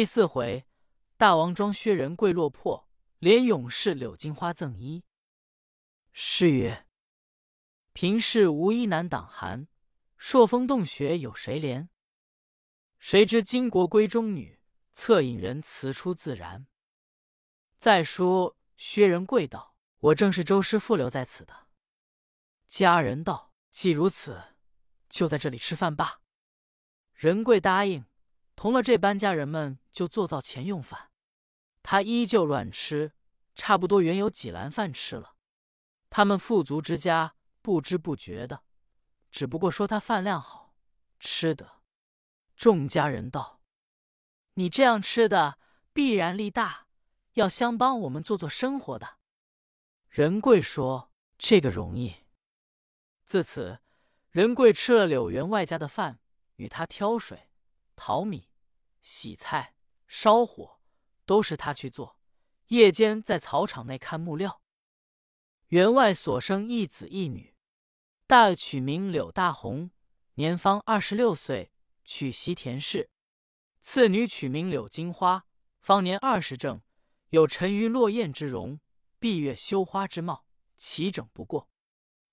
第四回，大王庄薛仁贵落魄，连勇士柳金花赠衣。诗曰：“平世无衣难挡寒，朔风洞穴有谁怜？谁知巾帼闺中女，侧引人辞出自然。”再说薛仁贵道：“我正是周师傅留在此的。”家人道：“既如此，就在这里吃饭吧。”仁贵答应，同了这般家人们就坐灶前用饭。他依旧乱吃，差不多原有几篮饭吃了。他们富足之家不知不觉的，只不过说他饭量好，吃得。众家人道：“你这样吃的，必然力大，要相帮我们做做生活的。”仁贵说：“这个容易。”自此，仁贵吃了柳员外家的饭，与他挑水、淘米、洗菜、烧火，都是他去做。夜间在草场内看木料。员外所生一子一女，大取名柳大红，年方二十六岁，娶媳田氏；次女取名柳金花，方年二十正，有沉鱼落雁之容，闭月羞花之貌，齐整不过。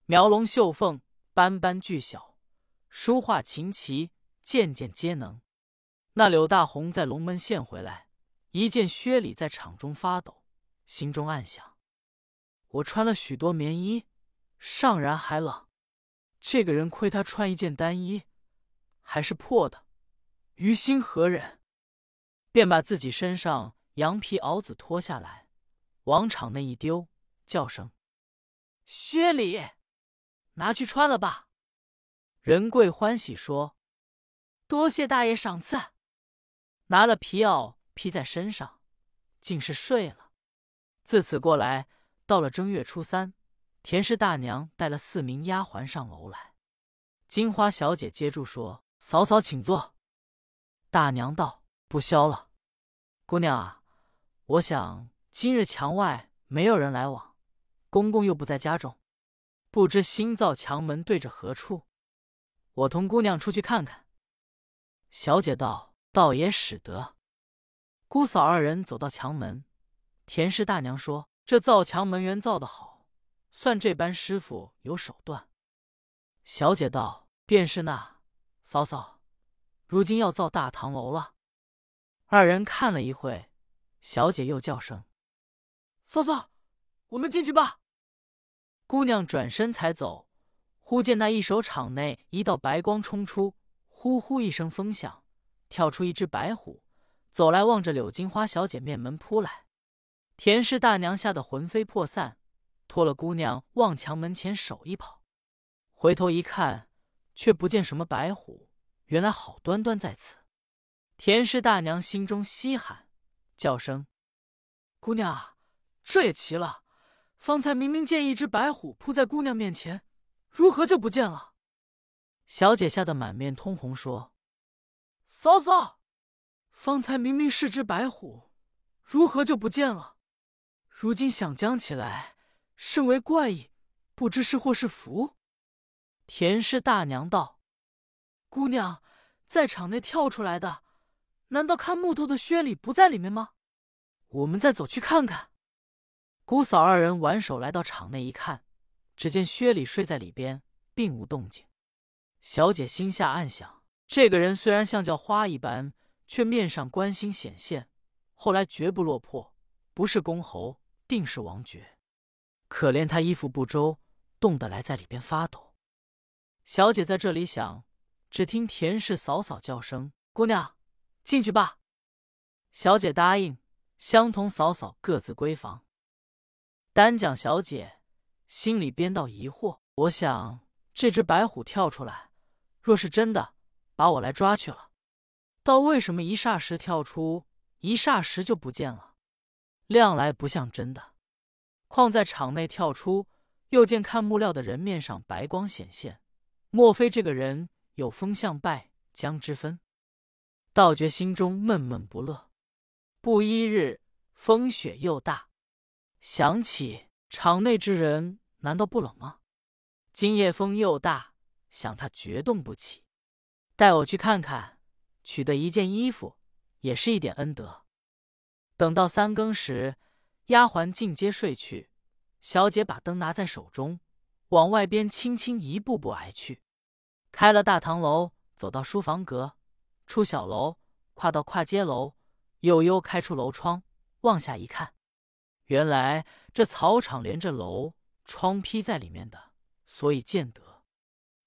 描龙绣凤，斑斑俱晓；书画琴棋，件件皆能。那柳大红在龙门县回来，一见薛礼在场中发抖，心中暗想。我穿了许多棉衣，尚然还冷。这个人亏他穿一件单衣，还是破的，于心何忍？便把自己身上羊皮袄子脱下来，往场内一丢，叫声：“薛礼，拿去穿了吧。”仁贵欢喜说：“多谢大爷赏赐。”拿了皮袄披在身上，竟是睡了。自此过来。到了正月初三，田氏大娘带了四名丫鬟上楼来。金花小姐接住说：“嫂嫂请坐。”大娘道：“不消了，姑娘啊，我想今日墙外没有人来往，公公又不在家中，不知新造墙门对着何处。我同姑娘出去看看。”小姐道：“倒也使得。”姑嫂二人走到墙门，田氏大娘说。这造墙门员造的好，算这般师傅有手段。小姐道：“便是那嫂嫂，如今要造大堂楼了。”二人看了一会，小姐又叫声：“嫂嫂，我们进去吧。”姑娘转身才走，忽见那一手场内一道白光冲出，呼呼一声风响，跳出一只白虎，走来望着柳金花小姐面门扑来。田氏大娘吓得魂飞魄散，拖了姑娘往墙门前守一跑，回头一看，却不见什么白虎，原来好端端在此。田氏大娘心中稀罕，叫声：“姑娘，这也奇了！方才明明见一只白虎扑在姑娘面前，如何就不见了？”小姐吓得满面通红，说：“嫂嫂，方才明明是只白虎，如何就不见了？”如今想将起来，甚为怪异，不知是祸是福。田氏大娘道：“姑娘在场内跳出来的，难道看木头的薛礼不在里面吗？我们再走去看看。”姑嫂二人挽手来到场内一看，只见薛礼睡在里边，并无动静。小姐心下暗想：这个人虽然像叫花一般，却面上关心显现，后来绝不落魄，不是公侯。定是王爵，可怜他衣服不周，冻得来在里边发抖。小姐在这里想，只听田氏嫂嫂叫声：“姑娘，进去吧。”小姐答应，相同嫂嫂各自闺房。单讲小姐心里边道疑惑：我想这只白虎跳出来，若是真的，把我来抓去了，倒为什么一霎时跳出，一霎时就不见了？亮来不像真的，况在场内跳出，又见看木料的人面上白光显现，莫非这个人有风向败将之分？道觉心中闷闷不乐。不一日，风雪又大，想起场内之人难道不冷吗？今夜风又大，想他绝动不起。带我去看看，取得一件衣服，也是一点恩德。等到三更时，丫鬟进阶睡去，小姐把灯拿在手中，往外边轻轻一步步挨去，开了大堂楼，走到书房阁，出小楼，跨到跨街楼，悠悠开出楼窗，往下一看，原来这草场连着楼，窗披在里面的，所以见得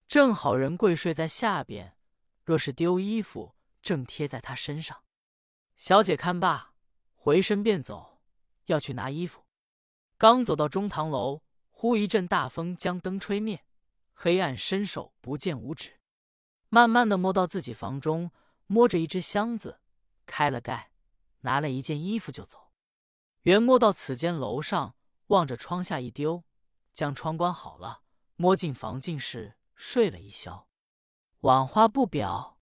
正好人跪睡在下边，若是丢衣服，正贴在他身上。小姐看罢。回身便走，要去拿衣服。刚走到中堂楼，忽一阵大风将灯吹灭，黑暗伸手不见五指，慢慢的摸到自己房中，摸着一只箱子，开了盖，拿了一件衣服就走。原摸到此间楼上，望着窗下一丢，将窗关好了，摸进房进室睡了一宵。晚话不表。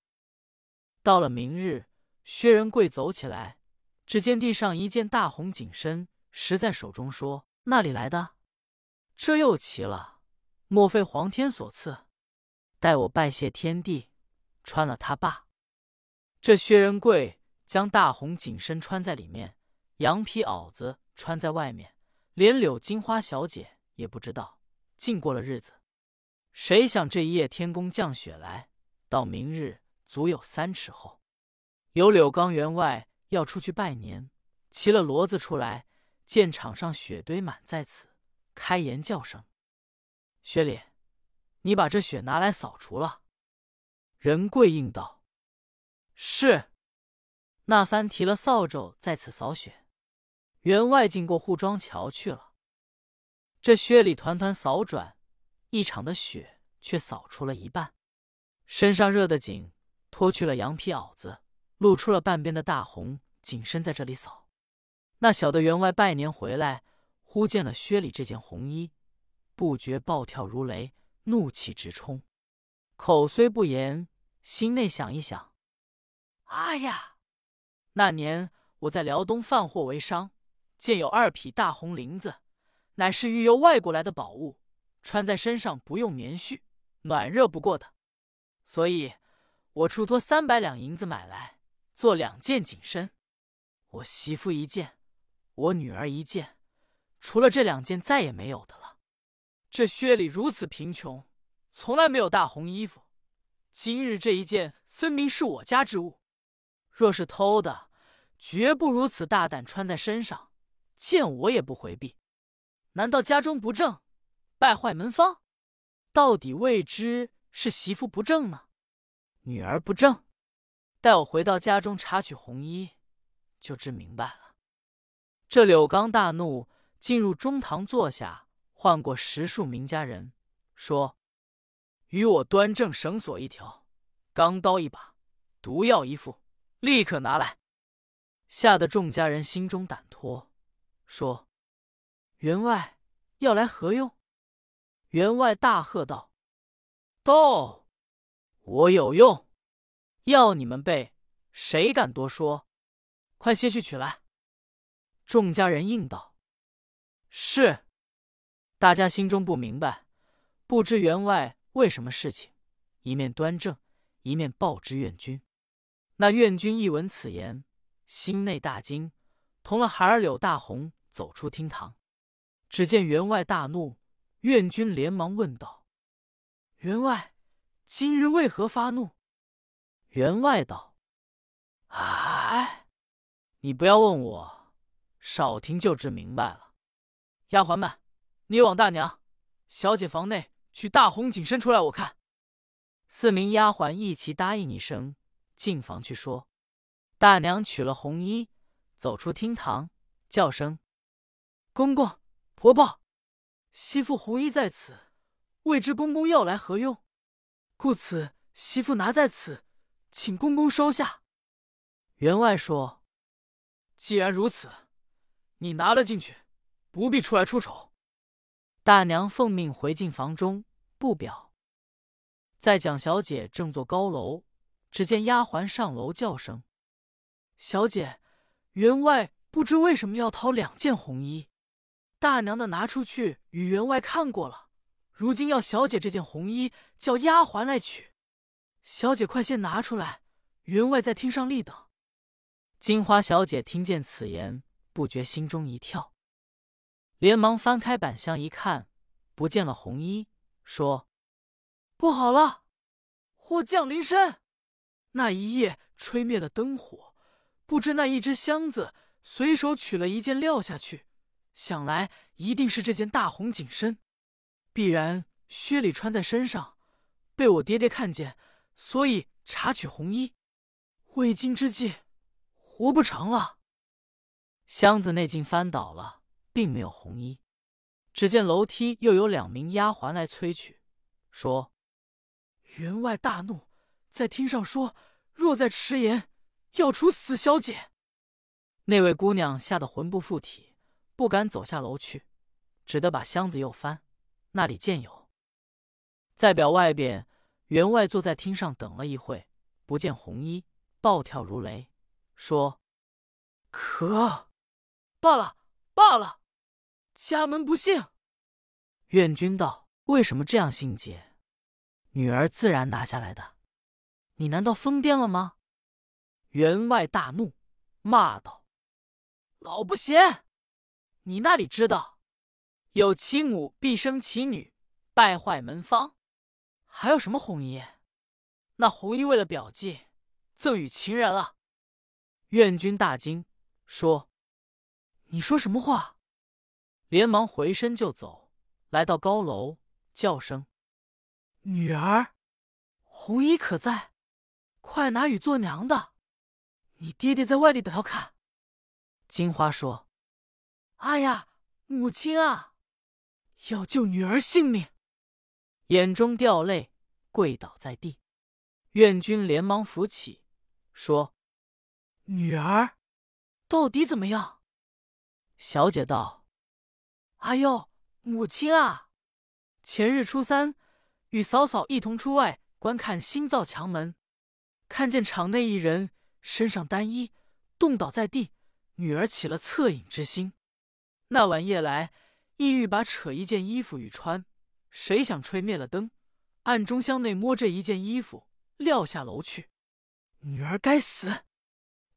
到了明日，薛仁贵走起来。只见地上一件大红紧身，拾在手中说：“那里来的？这又奇了，莫非皇天所赐？待我拜谢天地，穿了他罢。”这薛仁贵将大红紧身穿在里面，羊皮袄子穿在外面，连柳金花小姐也不知道，竟过了日子。谁想这一夜天公降雪来，到明日足有三尺厚。有柳刚员外。要出去拜年，骑了骡子出来，见场上雪堆满在此，开言叫声：“薛礼，你把这雪拿来扫除了。”仁贵应道：“是。”那番提了扫帚在此扫雪。员外进过护庄桥去了。这薛里团团扫转，一场的雪却扫出了一半，身上热得紧，脱去了羊皮袄子。露出了半边的大红，紧身在这里扫。那小的员外拜年回来，忽见了薛礼这件红衣，不觉暴跳如雷，怒气直冲，口虽不言，心内想一想：哎呀，那年我在辽东贩货为商，见有二匹大红绫子，乃是欲由外国来的宝物，穿在身上不用棉絮，暖热不过的，所以我出托三百两银子买来。做两件紧身，我媳妇一件，我女儿一件，除了这两件再也没有的了。这薛礼如此贫穷，从来没有大红衣服。今日这一件分明是我家之物，若是偷的，绝不如此大胆穿在身上，见我也不回避。难道家中不正，败坏门方？到底未知是媳妇不正呢，女儿不正？待我回到家中查取红衣，就知明白了。这柳刚大怒，进入中堂坐下，唤过十数名家人，说：“与我端正绳索一条，钢刀一把，毒药一副，立刻拿来。”吓得众家人心中胆脱，说：“员外要来何用？”员外大喝道：“到，我有用。”要你们背，谁敢多说？快些去取来！众家人应道：“是。”大家心中不明白，不知员外为什么事情，一面端正，一面报之愿君。那愿君一闻此言，心内大惊，同了孩儿柳大红走出厅堂。只见员外大怒，愿君连忙问道：“员外，今日为何发怒？”员外道：“哎，你不要问我，少听就知明白了。丫鬟们，你往大娘、小姐房内取大红紧身出来，我看。”四名丫鬟一齐答应一声，进房去说。大娘取了红衣，走出厅堂，叫声：“公公、婆婆，媳妇红衣在此，未知公公要来何用？故此媳妇拿在此。”请公公收下。员外说：“既然如此，你拿了进去，不必出来出丑。”大娘奉命回进房中，不表。在蒋小姐正坐高楼，只见丫鬟上楼叫声：“小姐，员外不知为什么要讨两件红衣。大娘的拿出去与员外看过了，如今要小姐这件红衣，叫丫鬟来取。”小姐，快先拿出来！员外在厅上立等。金花小姐听见此言，不觉心中一跳，连忙翻开板箱一看，不见了红衣，说：“不好了，祸降临身！那一夜吹灭了灯火，不知那一只箱子随手取了一件撂下去，想来一定是这件大红紧身，必然薛礼穿在身上，被我爹爹看见，所以查取红衣。未今之计。”活不成了，箱子内竟翻倒了，并没有红衣。只见楼梯又有两名丫鬟来催取，说：“员外大怒，在厅上说，若再迟延，要处死小姐。”那位姑娘吓得魂不附体，不敢走下楼去，只得把箱子又翻。那里见有，在表外边，员外坐在厅上等了一会，不见红衣，暴跳如雷。说：“可罢了，罢了，家门不幸。”愿君道：“为什么这样心急？女儿自然拿下来的，你难道疯癫了吗？”员外大怒，骂道：“老不贤，你那里知道，有其母必生其女，败坏门方。还有什么红衣？那红衣为了表记，赠与情人了。”愿君大惊，说：“你说什么话？”连忙回身就走，来到高楼，叫声：“女儿，红衣可在？快拿雨做娘的。你爹爹在外地等要看。”金花说：“哎呀，母亲啊，要救女儿性命！”眼中掉泪，跪倒在地。愿君连忙扶起，说。女儿，到底怎么样？小姐道：“哎呦，母亲啊，前日初三，与嫂嫂一同出外观看新造墙门，看见场内一人身上单衣，冻倒在地，女儿起了恻隐之心。那晚夜来，意欲把扯一件衣服与穿，谁想吹灭了灯，暗中箱内摸这一件衣服，撂下楼去。女儿该死！”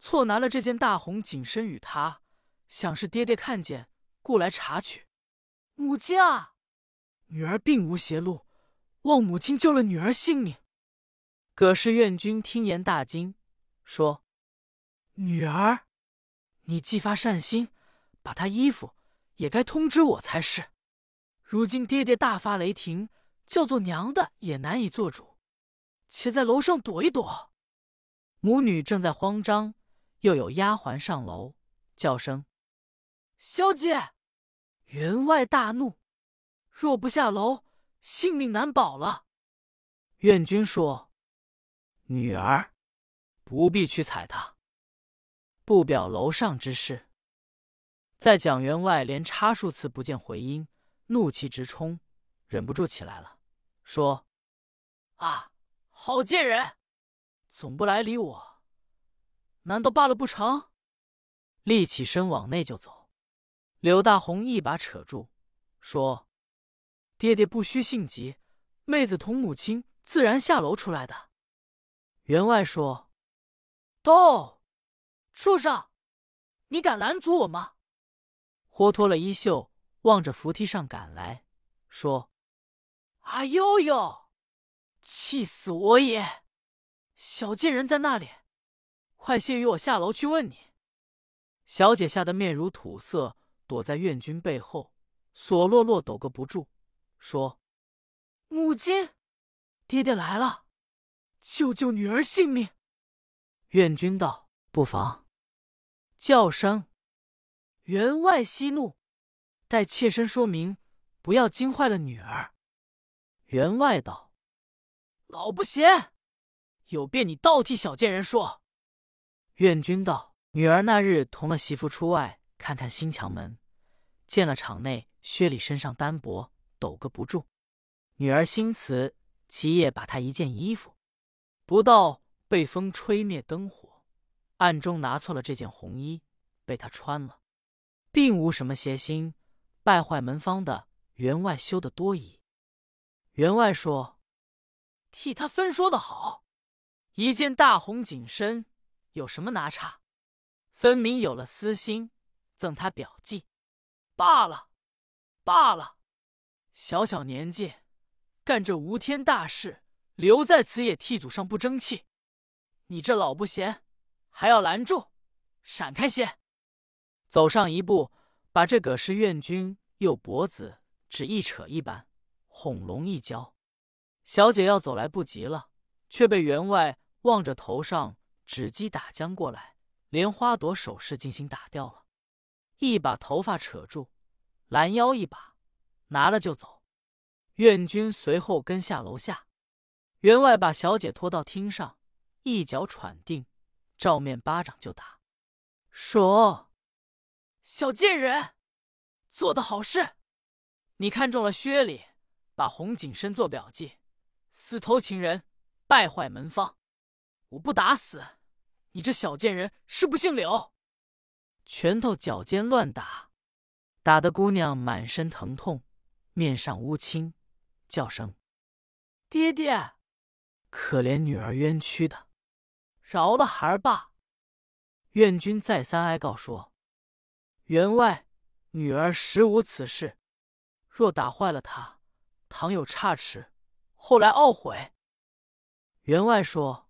错拿了这件大红紧身与他，想是爹爹看见，故来查取。母亲啊，女儿并无邪路，望母亲救了女儿性命。葛氏愿君听言大惊，说：“女儿，你既发善心，把他衣服也该通知我才是。如今爹爹大发雷霆，叫做娘的也难以做主，且在楼上躲一躲。”母女正在慌张。又有丫鬟上楼叫声：“小姐！”员外大怒：“若不下楼，性命难保了。”愿君说：“女儿不必去踩他，不表楼上之事。”在蒋员外连插数次不见回音，怒气直冲，忍不住起来了，说：“啊，好贱人，总不来理我。”难道罢了不成？立起身往内就走。刘大红一把扯住，说：“爹爹不需性急，妹子同母亲自然下楼出来的。”员外说：“都，畜生，你敢拦阻我吗？”豁脱了衣袖，望着扶梯上赶来，说：“哎呦呦，气死我也！小贱人在那里。”快些与我下楼去问你。小姐吓得面如土色，躲在院君背后，索落落抖个不住，说：“母亲，爹爹来了，救救女儿性命。”愿君道：“不妨。”叫声。员外息怒，待妾身说明，不要惊坏了女儿。员外道：“老不贤，有便你倒替小贱人说。”愿君道：“女儿那日同了媳妇出外看看新墙门，见了场内薛礼身上单薄，抖个不住。女儿心慈，其夜把他一件衣服，不到被风吹灭灯火，暗中拿错了这件红衣，被他穿了，并无什么邪心，败坏门方的员外修得多矣。”员外说：“替他分说的好，一件大红紧身。”有什么拿差？分明有了私心，赠他表记。罢了，罢了，小小年纪干这无天大事，留在此也替祖上不争气。你这老不贤，还要拦住？闪开些！走上一步，把这葛氏院君右脖子只一扯一般，哄龙一跤。小姐要走来不及了，却被员外望着头上纸鸡打将过来，连花朵首饰进行打掉了，一把头发扯住，拦腰一把拿了就走。院君随后跟下楼下，员外把小姐拖到厅上，一脚喘定，照面巴掌就打，说：“小贱人，做的好事！你看中了薛礼，把红景深做表记。”私偷情人，败坏门方，我不打死你这小贱人，是不姓柳！拳头脚尖乱打，打得姑娘满身疼痛，面上乌青，叫声：“爹爹！”可怜女儿冤屈的，饶了孩儿吧。愿君再三哀告说：“员外，女儿实无此事，若打坏了她，倘有差池。”后来懊悔。员外说：“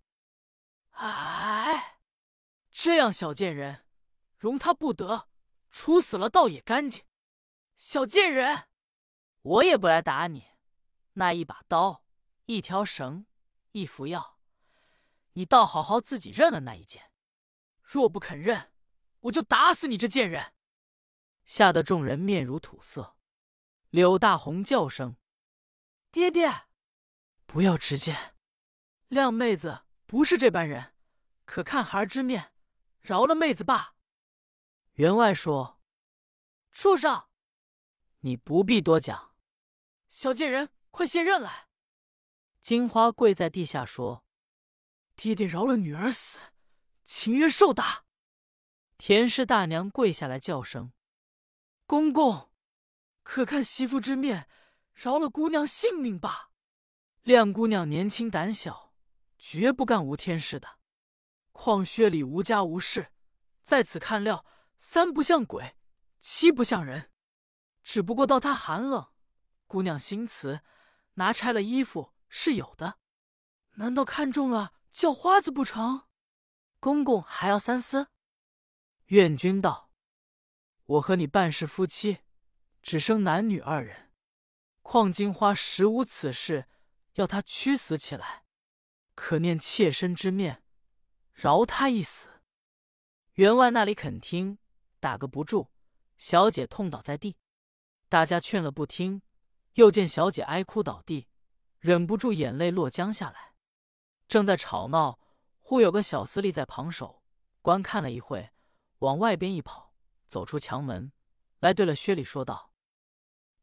哎，这样小贱人，容他不得，处死了倒也干净。小贱人，我也不来打你。那一把刀，一条绳，一服药，你倒好好自己认了那一件。若不肯认，我就打死你这贱人。”吓得众人面如土色。柳大红叫声：“爹爹！”不要直谏，谅妹子不是这般人，可看孩儿之面，饶了妹子罢。员外说：“畜生，你不必多讲，小贱人，快卸任来。”金花跪在地下说：“爹爹饶了女儿死，情愿受打。”田氏大娘跪下来叫声：“公公，可看媳妇之面，饶了姑娘性命吧。”亮姑娘年轻胆小，绝不干无天事的。况薛礼无家无室，在此看料，三不像鬼，七不像人。只不过到他寒冷，姑娘心慈，拿拆了衣服是有的。难道看中了叫花子不成？公公还要三思。愿君道：“我和你半是夫妻，只生男女二人。况金花实无此事。”要他屈死起来，可念妾身之面，饶他一死。员外那里肯听，打个不住，小姐痛倒在地。大家劝了不听，又见小姐哀哭倒地，忍不住眼泪落浆下来。正在吵闹，忽有个小厮立在旁守，观看了一会，往外边一跑，走出墙门来，对了薛礼说道：“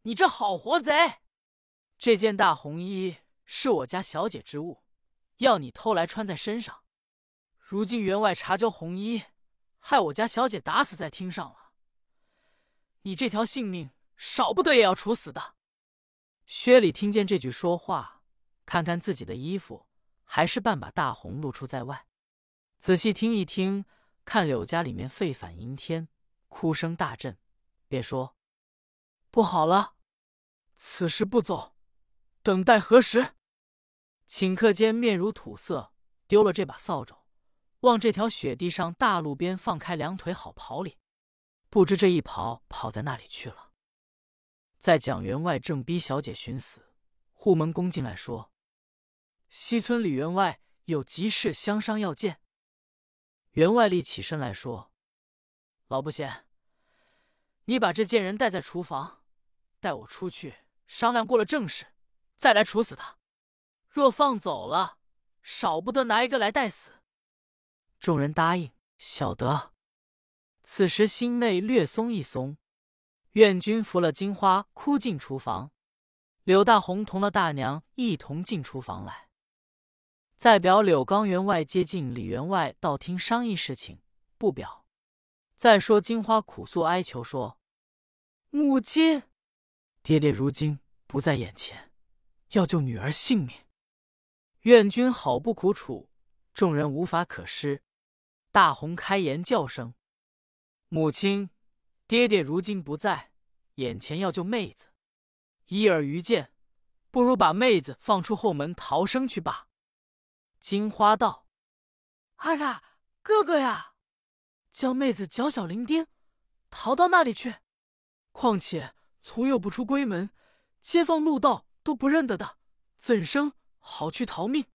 你这好活贼，这件大红衣。”是我家小姐之物，要你偷来穿在身上。如今员外查究红衣，害我家小姐打死在厅上了。你这条性命，少不得也要处死的。薛礼听见这句说话，看看自己的衣服，还是半把大红露出在外。仔细听一听，看柳家里面沸反盈天，哭声大震，便说：“不好了，此事不走，等待何时？”顷刻间面如土色，丢了这把扫帚，往这条雪地上大路边放开两腿好跑里，不知这一跑跑在那里去了。在蒋员外正逼小姐寻死，护门公进来说：“西村李员外有急事相商要见。”员外立起身来说：“老不贤，你把这贱人带在厨房，带我出去商量过了正事，再来处死他。”若放走了，少不得拿一个来带死。众人答应，晓得。此时心内略松一松。愿君扶了金花，哭进厨房。柳大红同了大娘一同进厨房来。再表柳刚员外接近李员外到厅商议事情，不表。再说金花苦诉哀求说：“母亲，爹爹如今不在眼前，要救女儿性命。”愿君好不苦楚，众人无法可施。大红开言叫声：“母亲，爹爹如今不在，眼前要救妹子，一而愚见，不如把妹子放出后门逃生去吧。”金花道：“哎呀，哥哥呀，叫妹子脚小伶仃，逃到那里去？况且从幼不出闺门，街坊路道都不认得的，怎生好去逃命？”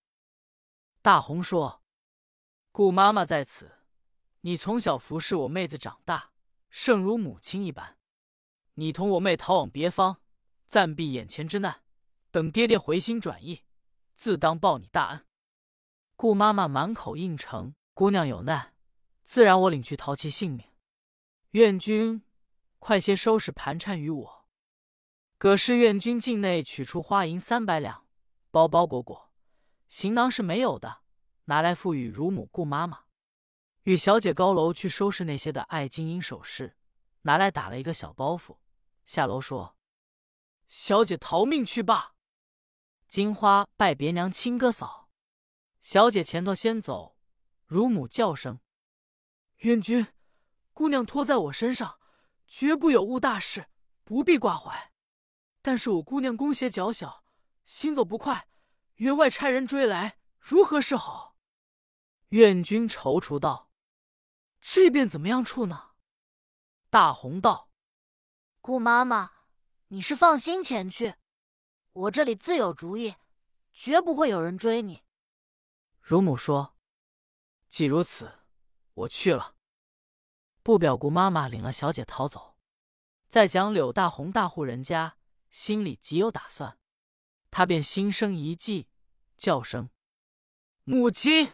大红说：“顾妈妈在此，你从小服侍我妹子长大，胜如母亲一般。你同我妹逃往别方，暂避眼前之难，等爹爹回心转意，自当报你大恩。”顾妈妈满口应承：“姑娘有难，自然我领去逃其性命。愿君快些收拾盘缠于我。”葛氏愿君境内取出花银三百两，包包裹裹。行囊是没有的，拿来付与乳母顾妈妈。与小姐高楼去收拾那些的爱金银首饰，拿来打了一个小包袱。下楼说：“小姐逃命去罢。”金花拜别娘亲哥嫂，小姐前头先走。乳母叫声：“愿君，姑娘托在我身上，绝不有误大事，不必挂怀。但是我姑娘弓鞋脚小，行走不快。”员外差人追来，如何是好？愿君踌躇道：“这便怎么样处呢？”大红道：“姑妈妈，你是放心前去，我这里自有主意，绝不会有人追你。”乳母说：“既如此，我去了。”不表姑妈妈领了小姐逃走，再讲柳大红大户人家心里极有打算。他便心生一计，叫声：“母亲，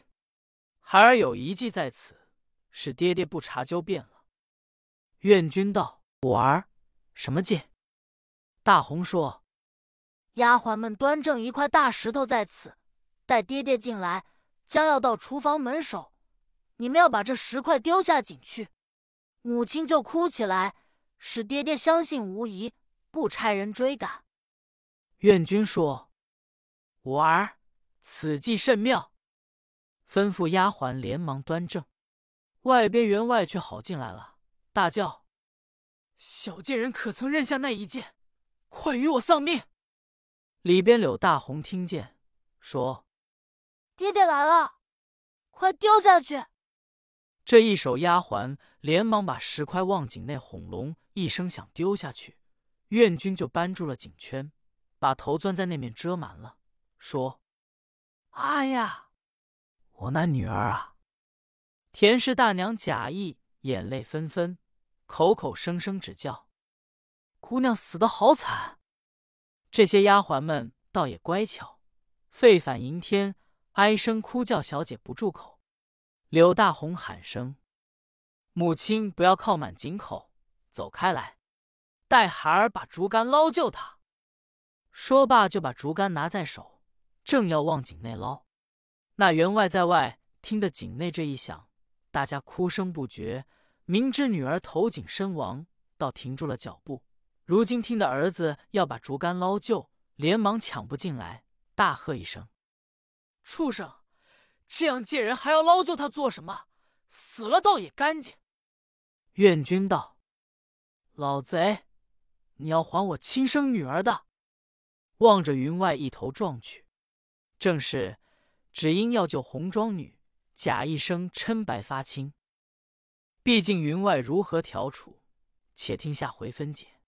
孩儿有一计在此，是爹爹不查究便了。”愿君道：“五儿，什么计？”大红说：“丫鬟们端正一块大石头在此，待爹爹进来，将要到厨房门首，你们要把这石块丢下井去，母亲就哭起来，使爹爹相信无疑，不差人追赶。”愿君说：“五儿，此计甚妙。”吩咐丫鬟连忙端正。外边员外却好进来了，大叫：“小贱人可曾认下那一剑？快与我丧命！”里边柳大红听见，说：“爹爹来了，快丢下去！”这一手丫鬟连忙把石块往井内哄隆一声想丢下去，愿君就扳住了井圈。把头钻在那面遮满了，说：“哎呀，我那女儿啊！”田氏大娘贾意眼泪纷纷，口口声声只叫：“姑娘死的好惨。”这些丫鬟们倒也乖巧，沸反盈天，哀声哭叫，小姐不住口。柳大红喊声：“母亲不要靠满井口，走开来，待孩儿把竹竿捞救他。”说罢，就把竹竿拿在手，正要往井内捞。那员外在外听得井内这一响，大家哭声不绝。明知女儿投井身亡，倒停住了脚步。如今听得儿子要把竹竿捞救，连忙抢不进来，大喝一声：“畜生！这样贱人还要捞救他做什么？死了倒也干净。”愿君道：“老贼，你要还我亲生女儿的！”望着云外一头撞去，正是只因要救红妆女，假一生嗔白发青。毕竟云外如何调处，且听下回分解。